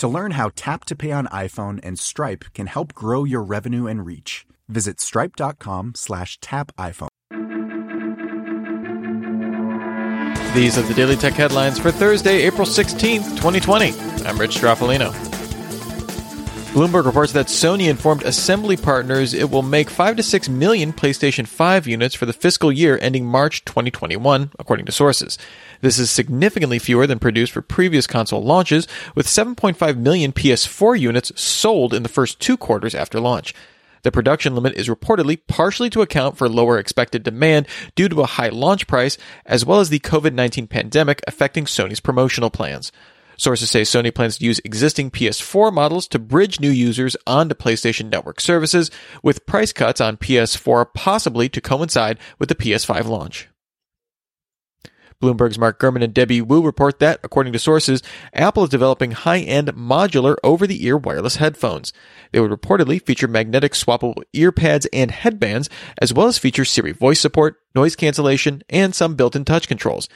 To learn how Tap to Pay on iPhone and Stripe can help grow your revenue and reach, visit stripe.com slash tap iPhone. These are the Daily Tech headlines for Thursday, April 16th, 2020. I'm Rich Stroffolino. Bloomberg reports that Sony informed assembly partners it will make 5 to 6 million PlayStation 5 units for the fiscal year ending March 2021, according to sources. This is significantly fewer than produced for previous console launches, with 7.5 million PS4 units sold in the first two quarters after launch. The production limit is reportedly partially to account for lower expected demand due to a high launch price, as well as the COVID 19 pandemic affecting Sony's promotional plans. Sources say Sony plans to use existing PS4 models to bridge new users onto PlayStation Network services, with price cuts on PS4 possibly to coincide with the PS5 launch. Bloomberg's Mark Gurman and Debbie Wu report that, according to sources, Apple is developing high-end modular over-the-ear wireless headphones. They would reportedly feature magnetic swappable ear pads and headbands, as well as feature Siri voice support, noise cancellation, and some built-in touch controls.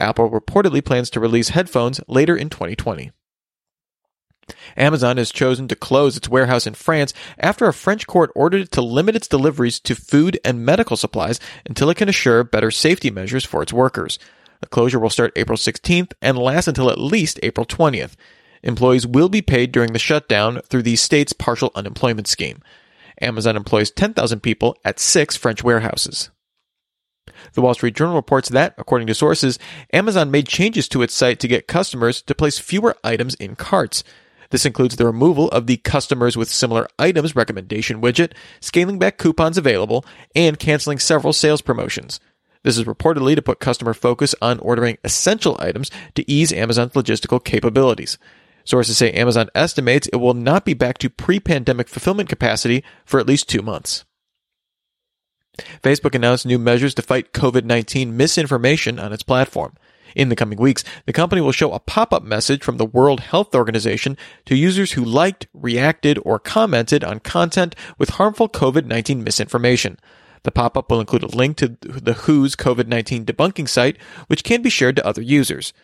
Apple reportedly plans to release headphones later in 2020. Amazon has chosen to close its warehouse in France after a French court ordered it to limit its deliveries to food and medical supplies until it can assure better safety measures for its workers. The closure will start April 16th and last until at least April 20th. Employees will be paid during the shutdown through the state's partial unemployment scheme. Amazon employs 10,000 people at six French warehouses. The Wall Street Journal reports that, according to sources, Amazon made changes to its site to get customers to place fewer items in carts. This includes the removal of the customers with similar items recommendation widget, scaling back coupons available, and canceling several sales promotions. This is reportedly to put customer focus on ordering essential items to ease Amazon's logistical capabilities. Sources say Amazon estimates it will not be back to pre pandemic fulfillment capacity for at least two months. Facebook announced new measures to fight COVID 19 misinformation on its platform. In the coming weeks, the company will show a pop up message from the World Health Organization to users who liked, reacted, or commented on content with harmful COVID 19 misinformation. The pop up will include a link to the WHO's COVID 19 debunking site, which can be shared to other users.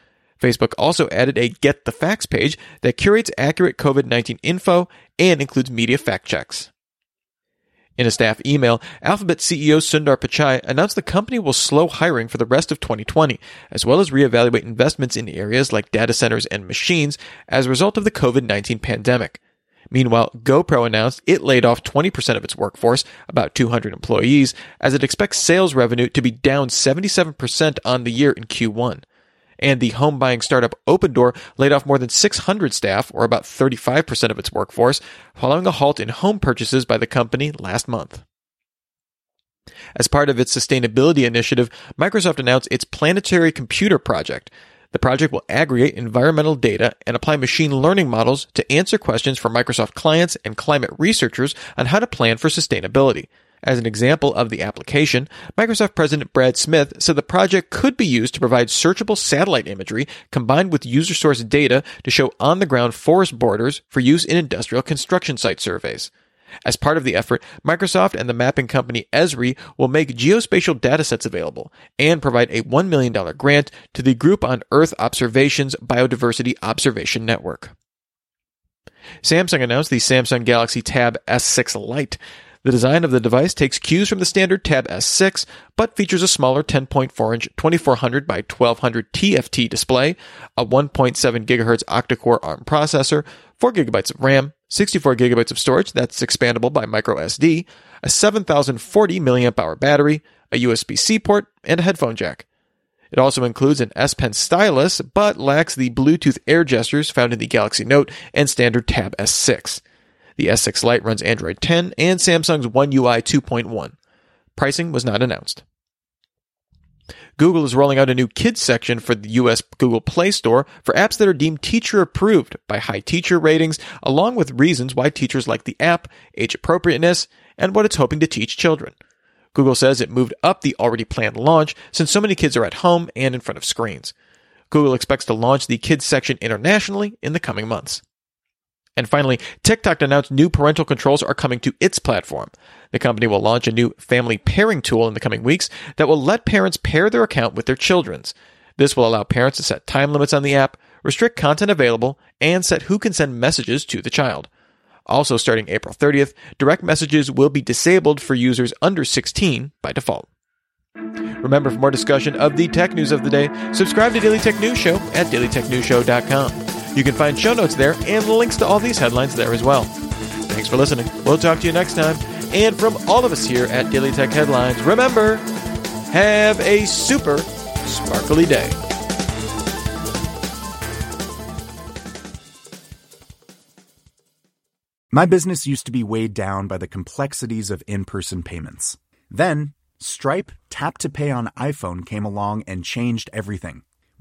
Facebook also added a Get the Facts page that curates accurate COVID 19 info and includes media fact checks. In a staff email, Alphabet CEO Sundar Pichai announced the company will slow hiring for the rest of 2020, as well as reevaluate investments in areas like data centers and machines as a result of the COVID-19 pandemic. Meanwhile, GoPro announced it laid off 20% of its workforce, about 200 employees, as it expects sales revenue to be down 77% on the year in Q1 and the home buying startup Opendoor laid off more than 600 staff, or about 35% of its workforce, following a halt in home purchases by the company last month. As part of its sustainability initiative, Microsoft announced its Planetary Computer Project. The project will aggregate environmental data and apply machine learning models to answer questions for Microsoft clients and climate researchers on how to plan for sustainability. As an example of the application, Microsoft President Brad Smith said the project could be used to provide searchable satellite imagery combined with user source data to show on the ground forest borders for use in industrial construction site surveys. As part of the effort, Microsoft and the mapping company Esri will make geospatial datasets available and provide a $1 million grant to the Group on Earth Observations Biodiversity Observation Network. Samsung announced the Samsung Galaxy Tab S6 Lite. The design of the device takes cues from the standard Tab S6, but features a smaller 10.4 inch 2400 by 1200 TFT display, a 1.7 GHz octa-core ARM processor, 4 GB of RAM, 64 GB of storage that's expandable by microSD, a 7040 mAh battery, a USB-C port, and a headphone jack. It also includes an S Pen stylus, but lacks the Bluetooth air gestures found in the Galaxy Note and standard Tab S6. The S6 Lite runs Android 10 and Samsung's One UI 2.1. Pricing was not announced. Google is rolling out a new kids section for the US Google Play Store for apps that are deemed teacher approved by high teacher ratings, along with reasons why teachers like the app, age appropriateness, and what it's hoping to teach children. Google says it moved up the already planned launch since so many kids are at home and in front of screens. Google expects to launch the kids section internationally in the coming months. And finally, TikTok announced new parental controls are coming to its platform. The company will launch a new family pairing tool in the coming weeks that will let parents pair their account with their children's. This will allow parents to set time limits on the app, restrict content available, and set who can send messages to the child. Also, starting April 30th, direct messages will be disabled for users under 16 by default. Remember, for more discussion of the tech news of the day, subscribe to Daily Tech News Show at dailytechnewsshow.com. You can find show notes there and links to all these headlines there as well. Thanks for listening. We'll talk to you next time. And from all of us here at Daily Tech Headlines, remember, have a super sparkly day. My business used to be weighed down by the complexities of in person payments. Then, Stripe Tap to Pay on iPhone came along and changed everything.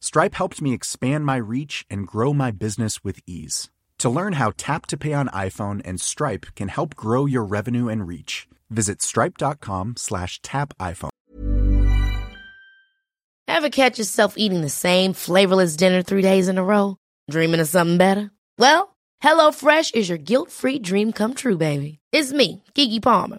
Stripe helped me expand my reach and grow my business with ease. To learn how Tap to Pay on iPhone and Stripe can help grow your revenue and reach, visit stripe.com slash tap iPhone. Ever catch yourself eating the same flavorless dinner three days in a row? Dreaming of something better? Well, HelloFresh is your guilt-free dream come true, baby. It's me, Keke Palmer.